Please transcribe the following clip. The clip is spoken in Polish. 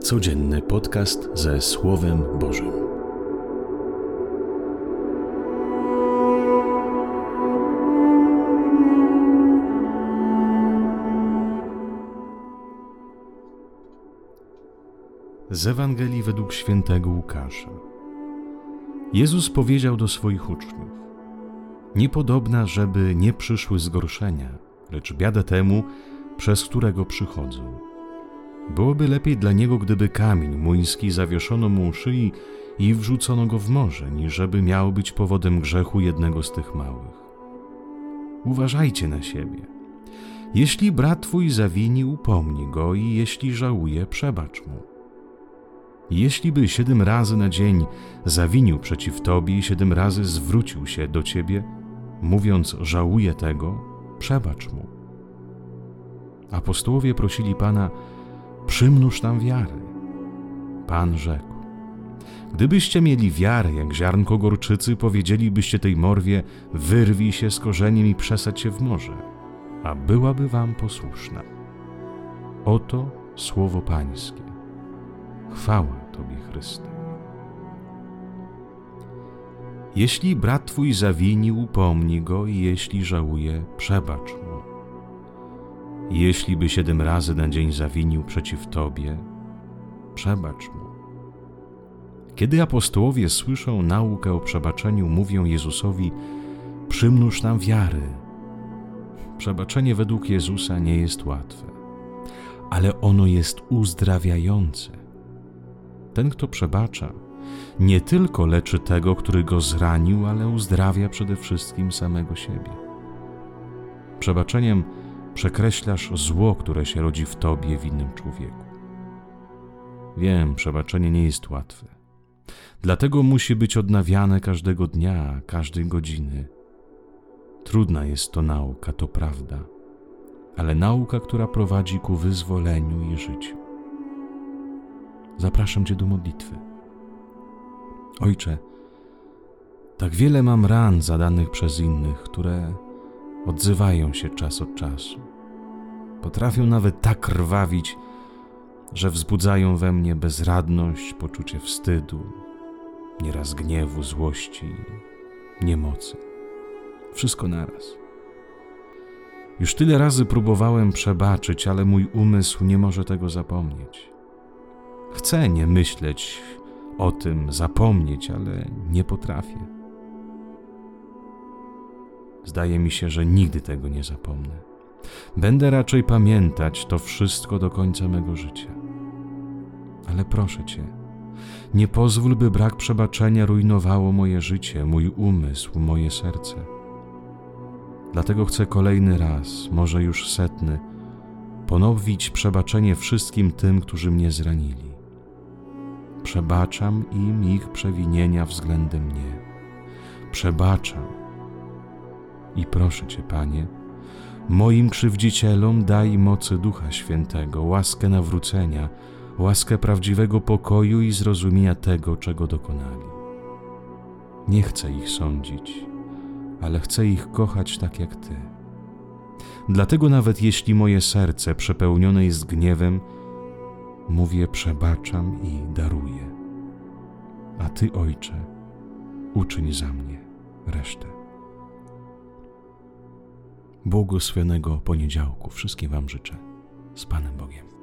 Codzienny podcast ze Słowem Bożym. Z Ewangelii według świętego Łukasza. Jezus powiedział do swoich uczniów: Niepodobna, żeby nie przyszły zgorszenia, lecz biada temu, przez którego przychodzą. Byłoby lepiej dla niego, gdyby kamień młyński zawieszono mu u szyi i wrzucono go w morze, niż żeby miał być powodem grzechu jednego z tych małych. Uważajcie na siebie. Jeśli brat twój zawini, upomnij go i jeśli żałuje, przebacz mu. Jeśli by siedem razy na dzień zawinił przeciw tobie i siedem razy zwrócił się do ciebie, mówiąc żałuję tego, przebacz mu. Apostołowie prosili Pana, przymnóż nam wiary. Pan rzekł: Gdybyście mieli wiarę jak ziarnko gorczycy, powiedzielibyście tej morwie: wyrwij się z korzeniem i przesadź się w morze, a byłaby wam posłuszna. Oto słowo Pańskie. Chwała Tobie, Chryste. Jeśli brat Twój zawini, upomnij go i jeśli żałuje, przebacz mu. Jeśli by siedem razy na dzień zawinił przeciw Tobie, przebacz mu. Kiedy apostołowie słyszą naukę o przebaczeniu, mówią Jezusowi: Przymnóż nam wiary. Przebaczenie według Jezusa nie jest łatwe, ale ono jest uzdrawiające. Ten, kto przebacza, nie tylko leczy tego, który go zranił, ale uzdrawia przede wszystkim samego siebie. Przebaczeniem przekreślasz zło, które się rodzi w tobie w innym człowieku. Wiem, przebaczenie nie jest łatwe. Dlatego musi być odnawiane każdego dnia, każdej godziny. Trudna jest to nauka, to prawda, ale nauka, która prowadzi ku wyzwoleniu i życiu. Zapraszam Cię do modlitwy. Ojcze, tak wiele mam ran zadanych przez innych, które odzywają się czas od czasu. Potrafią nawet tak krwawić, że wzbudzają we mnie bezradność, poczucie wstydu, nieraz gniewu, złości, niemocy. Wszystko naraz. Już tyle razy próbowałem przebaczyć, ale mój umysł nie może tego zapomnieć. Chcę nie myśleć o tym, zapomnieć, ale nie potrafię. Zdaje mi się, że nigdy tego nie zapomnę. Będę raczej pamiętać to wszystko do końca mego życia. Ale proszę Cię, nie pozwól, by brak przebaczenia rujnowało moje życie, mój umysł, moje serce. Dlatego chcę kolejny raz, może już setny, ponowić przebaczenie wszystkim tym, którzy mnie zranili. Przebaczam im ich przewinienia względem mnie. Przebaczam. I proszę Cię, Panie, Moim krzywdzicielom daj mocy Ducha Świętego, łaskę nawrócenia, łaskę prawdziwego pokoju i zrozumienia tego, czego dokonali. Nie chcę ich sądzić, ale chcę ich kochać tak jak Ty. Dlatego nawet jeśli moje serce przepełnione jest gniewem, mówię przebaczam i daruję. A Ty, Ojcze, uczyń za mnie resztę. Błogosławionego poniedziałku. Wszystkim Wam życzę. Z Panem Bogiem.